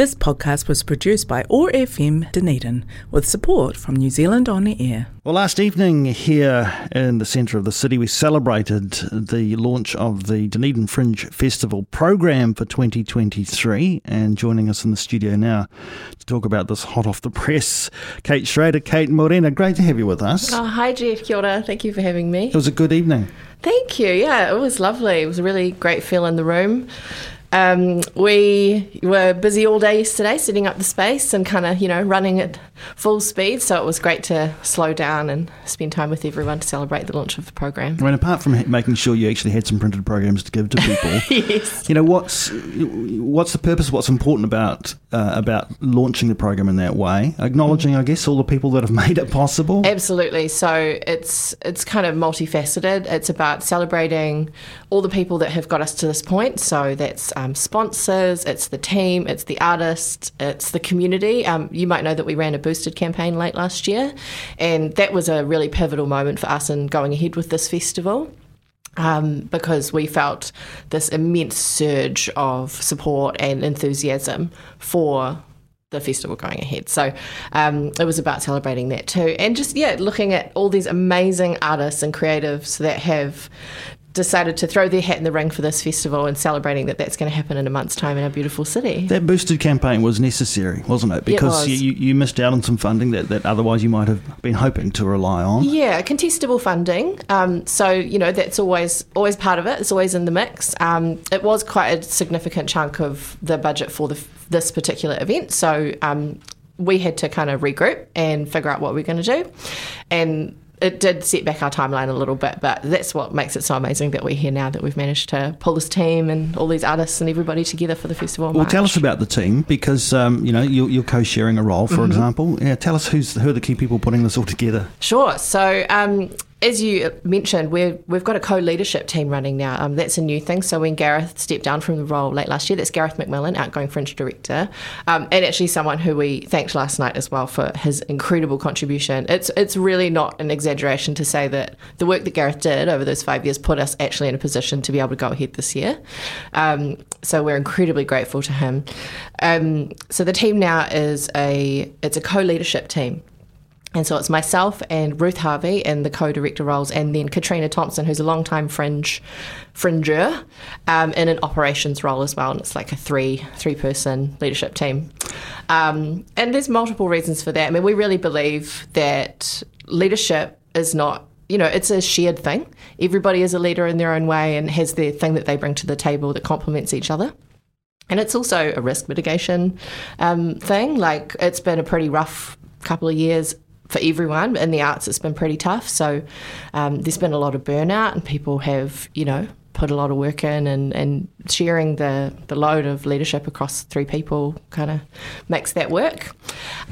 This podcast was produced by OAR FM Dunedin with support from New Zealand On Air. Well, last evening here in the centre of the city, we celebrated the launch of the Dunedin Fringe Festival program for 2023. And joining us in the studio now to talk about this hot off the press, Kate Schrader, Kate Morena. Great to have you with us. Oh, hi, Jeff. Kia ora. Thank you for having me. It was a good evening. Thank you. Yeah, it was lovely. It was a really great feel in the room. Um, we were busy all day yesterday setting up the space and kind of, you know, running at full speed. So it was great to slow down and spend time with everyone to celebrate the launch of the program. I mean, apart from making sure you actually had some printed programs to give to people, yes. you know, what's what's the purpose? What's important about uh, about launching the program in that way? Acknowledging, I guess, all the people that have made it possible. Absolutely. So it's it's kind of multifaceted. It's about celebrating all the people that have got us to this point. So that's um, sponsors, it's the team, it's the artists, it's the community. Um, you might know that we ran a boosted campaign late last year, and that was a really pivotal moment for us in going ahead with this festival. Um, because we felt this immense surge of support and enthusiasm for the festival going ahead. So um, it was about celebrating that too. And just, yeah, looking at all these amazing artists and creatives that have decided to throw their hat in the ring for this festival and celebrating that that's going to happen in a month's time in our beautiful city. That boosted campaign was necessary, wasn't it? Because it you, you missed out on some funding that, that otherwise you might have been hoping to rely on. Yeah, contestable funding. Um, so you know that's always always part of it. It's always in the mix. Um, it was quite a significant chunk of the budget for the, this particular event. So um, we had to kind of regroup and figure out what we are going to do, and it did set back our timeline a little bit, but that's what makes it so amazing that we're here now that we've managed to pull this team and all these artists and everybody together for the festival. Well, tell us about the team because um, you know you're, you're, co-sharing a role, for mm-hmm. example. Yeah, tell us who's who are the key people putting this all together. Sure. So um, as you mentioned, we have got a co-leadership team running now. Um, that's a new thing. So when Gareth stepped down from the role late last year, that's Gareth McMillan, outgoing Fringe director, um, and actually someone who we thanked last night as well for his incredible contribution. It's it's really not an exaggeration to say that the work that Gareth did over those five years put us actually in a position to be able to go ahead this year. Um, so we're incredibly grateful to him. Um, so the team now is a it's a co-leadership team. And so it's myself and Ruth Harvey in the co-director roles, and then Katrina Thompson, who's a long-time fringe fringer, um, in an operations role as well. And it's like a three three-person leadership team. Um, and there's multiple reasons for that. I mean, we really believe that leadership is not you know, it's a shared thing. Everybody is a leader in their own way and has their thing that they bring to the table that complements each other. And it's also a risk mitigation um, thing. Like, it's been a pretty rough couple of years for everyone. In the arts, it's been pretty tough. So um, there's been a lot of burnout, and people have, you know, put a lot of work in, and, and sharing the, the load of leadership across three people kind of makes that work.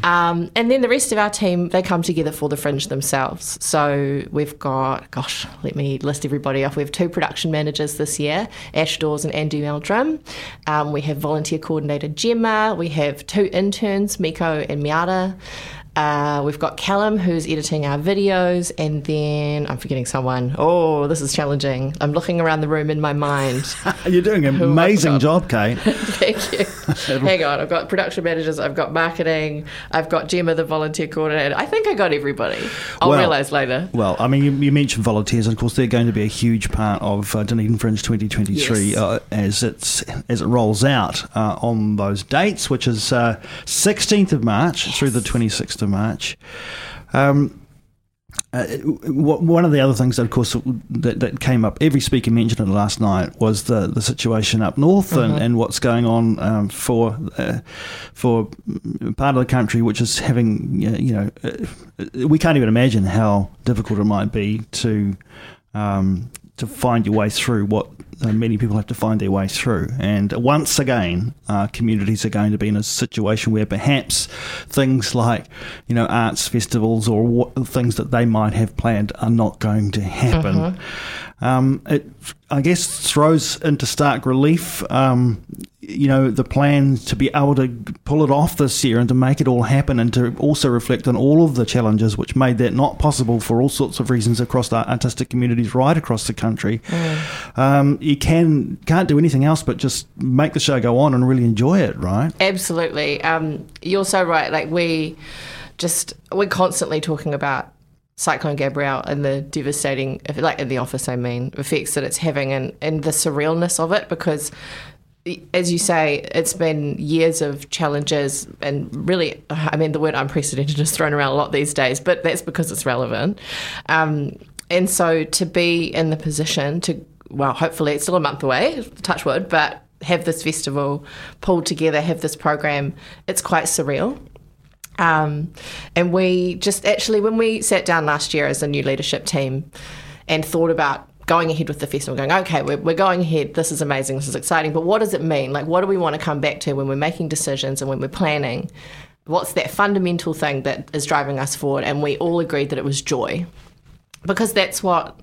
Um, and then the rest of our team, they come together for the fringe themselves. So we've got, gosh, let me list everybody off. We have two production managers this year, Ash Dawes and Andy Meldrum. Um, we have volunteer coordinator Gemma. We have two interns, Miko and Miata. Uh, we've got Callum who's editing our videos, and then I'm forgetting someone. Oh, this is challenging. I'm looking around the room in my mind. You're doing an amazing job, Kate. Thank you. Hang on, I've got production managers, I've got marketing, I've got Gemma, the volunteer coordinator. I think I got everybody. I'll well, realise later. Well, I mean, you, you, mentioned volunteers, and of course, they're going to be a huge part of uh, Dunedin Fringe 2023 yes. uh, as it's as it rolls out uh, on those dates, which is 16th uh, of March yes. through the 26th of March. Um, uh, one of the other things that, of course, that, that, came up, every speaker mentioned it last night, was the, the situation up north and, mm-hmm. and what's going on um, for uh, for part of the country which is having, you know, uh, we can't even imagine how difficult it might be to um, to find your way through what uh, many people have to find their way through. And once again, uh, communities are going to be in a situation where perhaps things like, you know, arts festivals or what, things that they might have planned are not going to happen. Mm-hmm. Um, it, I guess, throws into stark relief, um, you know, the plan to be able to pull it off this year and to make it all happen and to also reflect on all of the challenges which made that not possible for all sorts of reasons across the artistic communities right across the country. Mm. Um, you can can't do anything else but just make the show go on and really enjoy it, right? Absolutely. Um, you're so right. Like we just we're constantly talking about Cyclone Gabrielle and the devastating, like in the office, I mean, effects that it's having and, and the surrealness of it because as you say, it's been years of challenges, and really, I mean, the word unprecedented is thrown around a lot these days, but that's because it's relevant. Um, and so to be in the position to, well, hopefully it's still a month away, touch wood, but have this festival pulled together, have this program, it's quite surreal. Um, and we just actually, when we sat down last year as a new leadership team and thought about going ahead with the festival, going, okay, we're, we're going ahead, this is amazing, this is exciting, but what does it mean? Like, what do we want to come back to when we're making decisions and when we're planning? What's that fundamental thing that is driving us forward? And we all agreed that it was joy, because that's what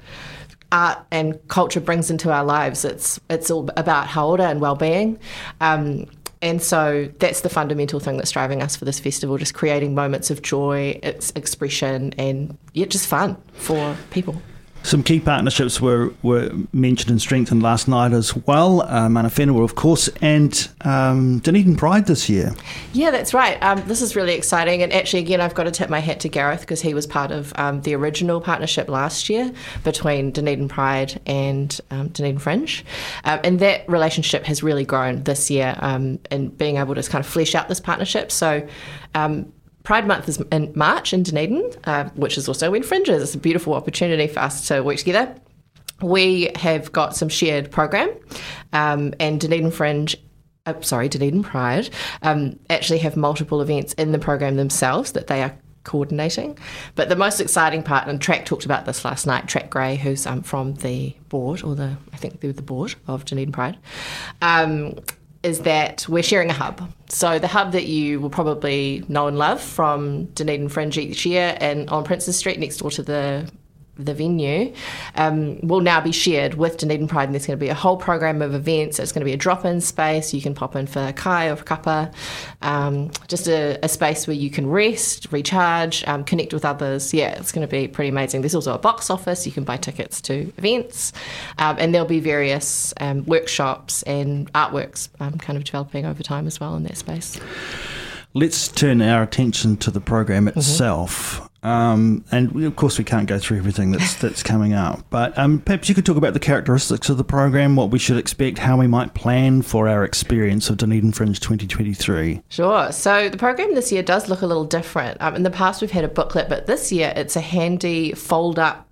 art and culture brings into our lives. It's it's all about hauora and well-being. Um, and so that's the fundamental thing that's driving us for this festival, just creating moments of joy, its expression, and yeah, just fun for people. Some key partnerships were, were mentioned and strengthened last night as well. Uh, Mana Whenua, of course, and um, Dunedin Pride this year. Yeah, that's right. Um, this is really exciting. And actually, again, I've got to tip my hat to Gareth because he was part of um, the original partnership last year between Dunedin Pride and um, Dunedin Fringe. Um, and that relationship has really grown this year um, and being able to kind of flesh out this partnership. So, um, Pride Month is in March in Dunedin, uh, which is also when Fringes. It's a beautiful opportunity for us to work together. We have got some shared program, um, and Dunedin Fringe uh, sorry, Dunedin Pride, um, actually have multiple events in the program themselves that they are coordinating. But the most exciting part, and Track talked about this last night, Track Gray, who's um, from the board, or the, I think they're the board of Dunedin Pride, um, is that we're sharing a hub. So the hub that you will probably know and love from Dunedin Fringe each year and on Princes Street next door to the the venue um, will now be shared with Dunedin Pride, and there's going to be a whole program of events. It's going to be a drop-in space. You can pop in for a kai or for kappa, um, just a, a, space where you can rest, recharge, um, connect with others. Yeah, it's going to be pretty amazing. There's also a box office. You can buy tickets to events, um, and there'll be various um, workshops and artworks um, kind of developing over time as well in that space. Let's turn our attention to the program mm-hmm. itself. Mm-hmm. Um, and of course, we can't go through everything that's that's coming up. But um, perhaps you could talk about the characteristics of the program, what we should expect, how we might plan for our experience of Dunedin Fringe 2023. Sure. So the program this year does look a little different. Um, in the past, we've had a booklet, but this year it's a handy fold up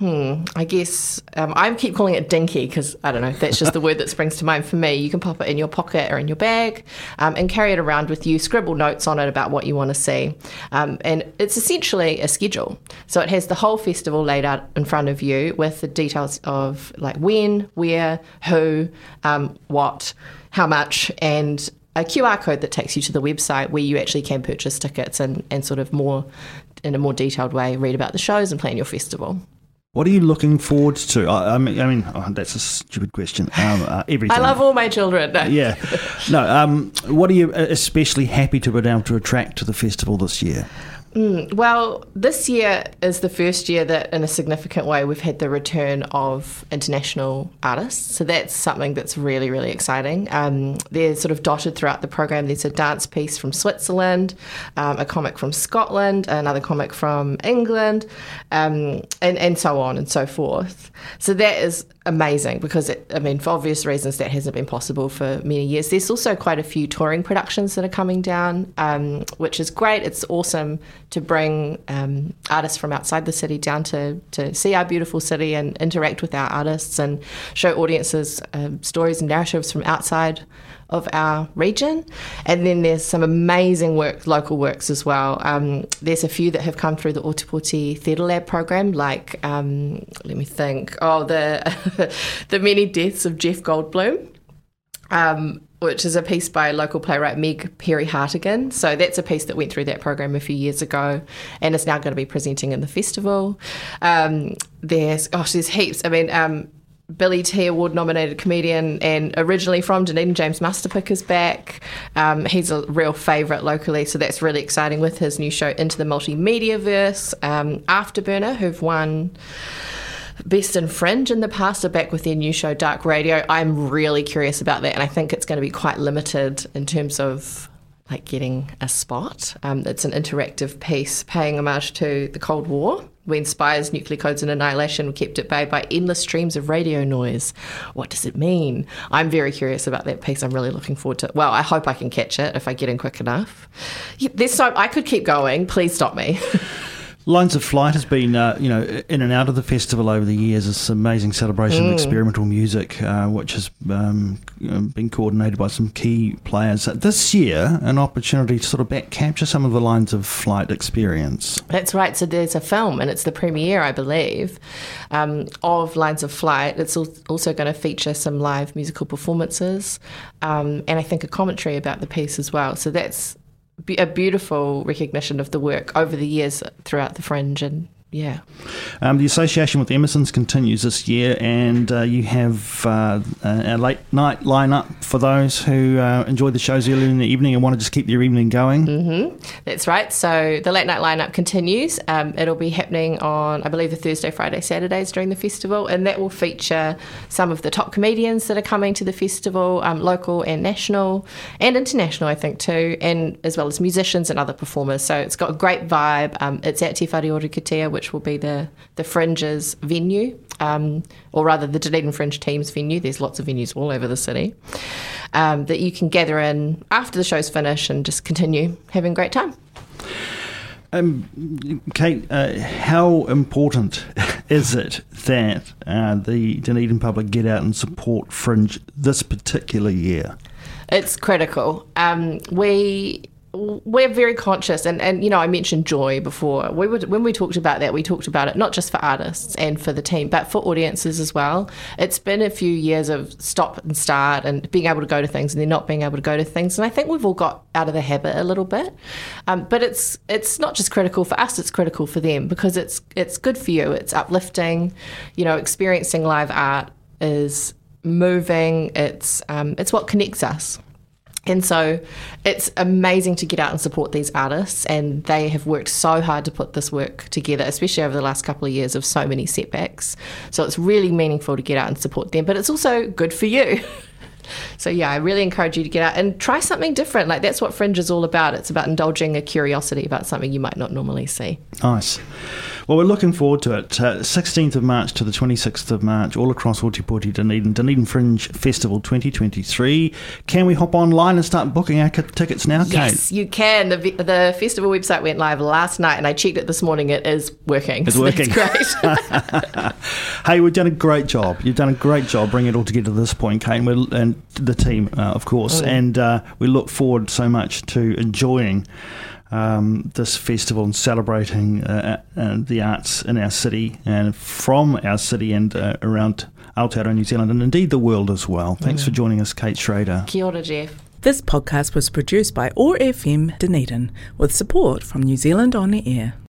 Hmm, I guess um, I keep calling it dinky because I don't know. That's just the word that springs to mind for me. You can pop it in your pocket or in your bag um, and carry it around with you. Scribble notes on it about what you want to see, um, and it's essentially a schedule. So it has the whole festival laid out in front of you with the details of like when, where, who, um, what, how much, and a QR code that takes you to the website where you actually can purchase tickets and, and sort of more in a more detailed way read about the shows and plan your festival. What are you looking forward to? I, I mean, I mean oh, that's a stupid question. Um, uh, everything. I love all my children. No. Yeah. No. Um, what are you especially happy to be able to attract to the festival this year? Mm, well, this year is the first year that, in a significant way, we've had the return of international artists. So that's something that's really, really exciting. Um, they're sort of dotted throughout the program. There's a dance piece from Switzerland, um, a comic from Scotland, another comic from England, um, and, and so on and so forth. So that is amazing because, it, I mean, for obvious reasons, that hasn't been possible for many years. There's also quite a few touring productions that are coming down, um, which is great. It's awesome to bring um, artists from outside the city down to, to see our beautiful city and interact with our artists and show audiences um, stories and narratives from outside of our region. And then there's some amazing work, local works as well. Um, there's a few that have come through the Ōtepoti Theatre Lab program, like, um, let me think, oh, the, the many deaths of Jeff Goldblum. Um, which is a piece by local playwright Meg Perry Hartigan. So that's a piece that went through that program a few years ago and is now going to be presenting in the festival. Um, there's, gosh, there's heaps. I mean, um, Billy T Award nominated comedian and originally from Dunedin, James Mustapic is back. Um, he's a real favourite locally, so that's really exciting with his new show Into the Multimedia Verse. Um, Afterburner, who've won Best in Fringe in the past, are back with their new show Dark Radio. I'm really curious about that, and I think it's going to be quite limited in terms of like getting a spot. Um, it's an interactive piece paying homage to the Cold War when spies, nuclear codes, and annihilation were kept at bay by endless streams of radio noise. What does it mean? I'm very curious about that piece. I'm really looking forward to it. Well, I hope I can catch it if I get in quick enough. There's so I could keep going. Please stop me. Lines of Flight has been, uh, you know, in and out of the festival over the years. This amazing celebration of experimental music, uh, which has um, been coordinated by some key players. This year, an opportunity to sort of back capture some of the Lines of Flight experience. That's right. So there's a film, and it's the premiere, I believe, um, of Lines of Flight. It's also going to feature some live musical performances, um, and I think a commentary about the piece as well. So that's a beautiful recognition of the work over the years throughout the Fringe, and yeah. Um, the association with Emerson's continues this year, and uh, you have uh, a late night lineup for those who uh, enjoy the shows early in the evening and want to just keep their evening going. Mm-hmm. That's right. So the late night lineup continues. Um, it'll be happening on, I believe, the Thursday, Friday, Saturdays during the festival, and that will feature some of the top comedians that are coming to the festival, um, local and national, and international, I think too, and as well as musicians and other performers. So it's got a great vibe. Um, it's at Te Whare which will be the, the Fringe's venue, um, or rather the Dunedin Fringe team's venue. There's lots of venues all over the city um, that you can gather in after the show's finish and just continue having a great time. Um, Kate, uh, how important is it that uh, the Dunedin public get out and support Fringe this particular year? It's critical. Um, we we're very conscious and, and you know I mentioned joy before. We would when we talked about that we talked about it not just for artists and for the team but for audiences as well. It's been a few years of stop and start and being able to go to things and then not being able to go to things and I think we've all got out of the habit a little bit. Um, but it's it's not just critical for us it's critical for them because it's it's good for you. It's uplifting. You know experiencing live art is moving. It's um, it's what connects us and so it's amazing to get out and support these artists, and they have worked so hard to put this work together, especially over the last couple of years of so many setbacks. So it's really meaningful to get out and support them, but it's also good for you. so yeah, I really encourage you to get out and try something different. Like that's what Fringe is all about. It's about indulging a curiosity about something you might not normally see. Nice. Well, we're looking forward to it. Uh, 16th of March to the 26th of March, all across Ōtepoti, Dunedin, Dunedin Fringe Festival 2023. Can we hop online and start booking our tickets now, Kate? Yes, you can. The, the festival website went live last night, and I checked it this morning. It is working. It's so working. That's great. hey, we've done a great job. You've done a great job bringing it all together to this point, Kate, and, we're, and the team, uh, of course. Mm. And uh, we look forward so much to enjoying um, this festival and celebrating uh, uh, the arts in our city and from our city and uh, around Aotearoa, New Zealand, and indeed the world as well. Thanks for joining us, Kate Schrader. Kia ora, Jeff. This podcast was produced by OAR FM Dunedin with support from New Zealand On the Air.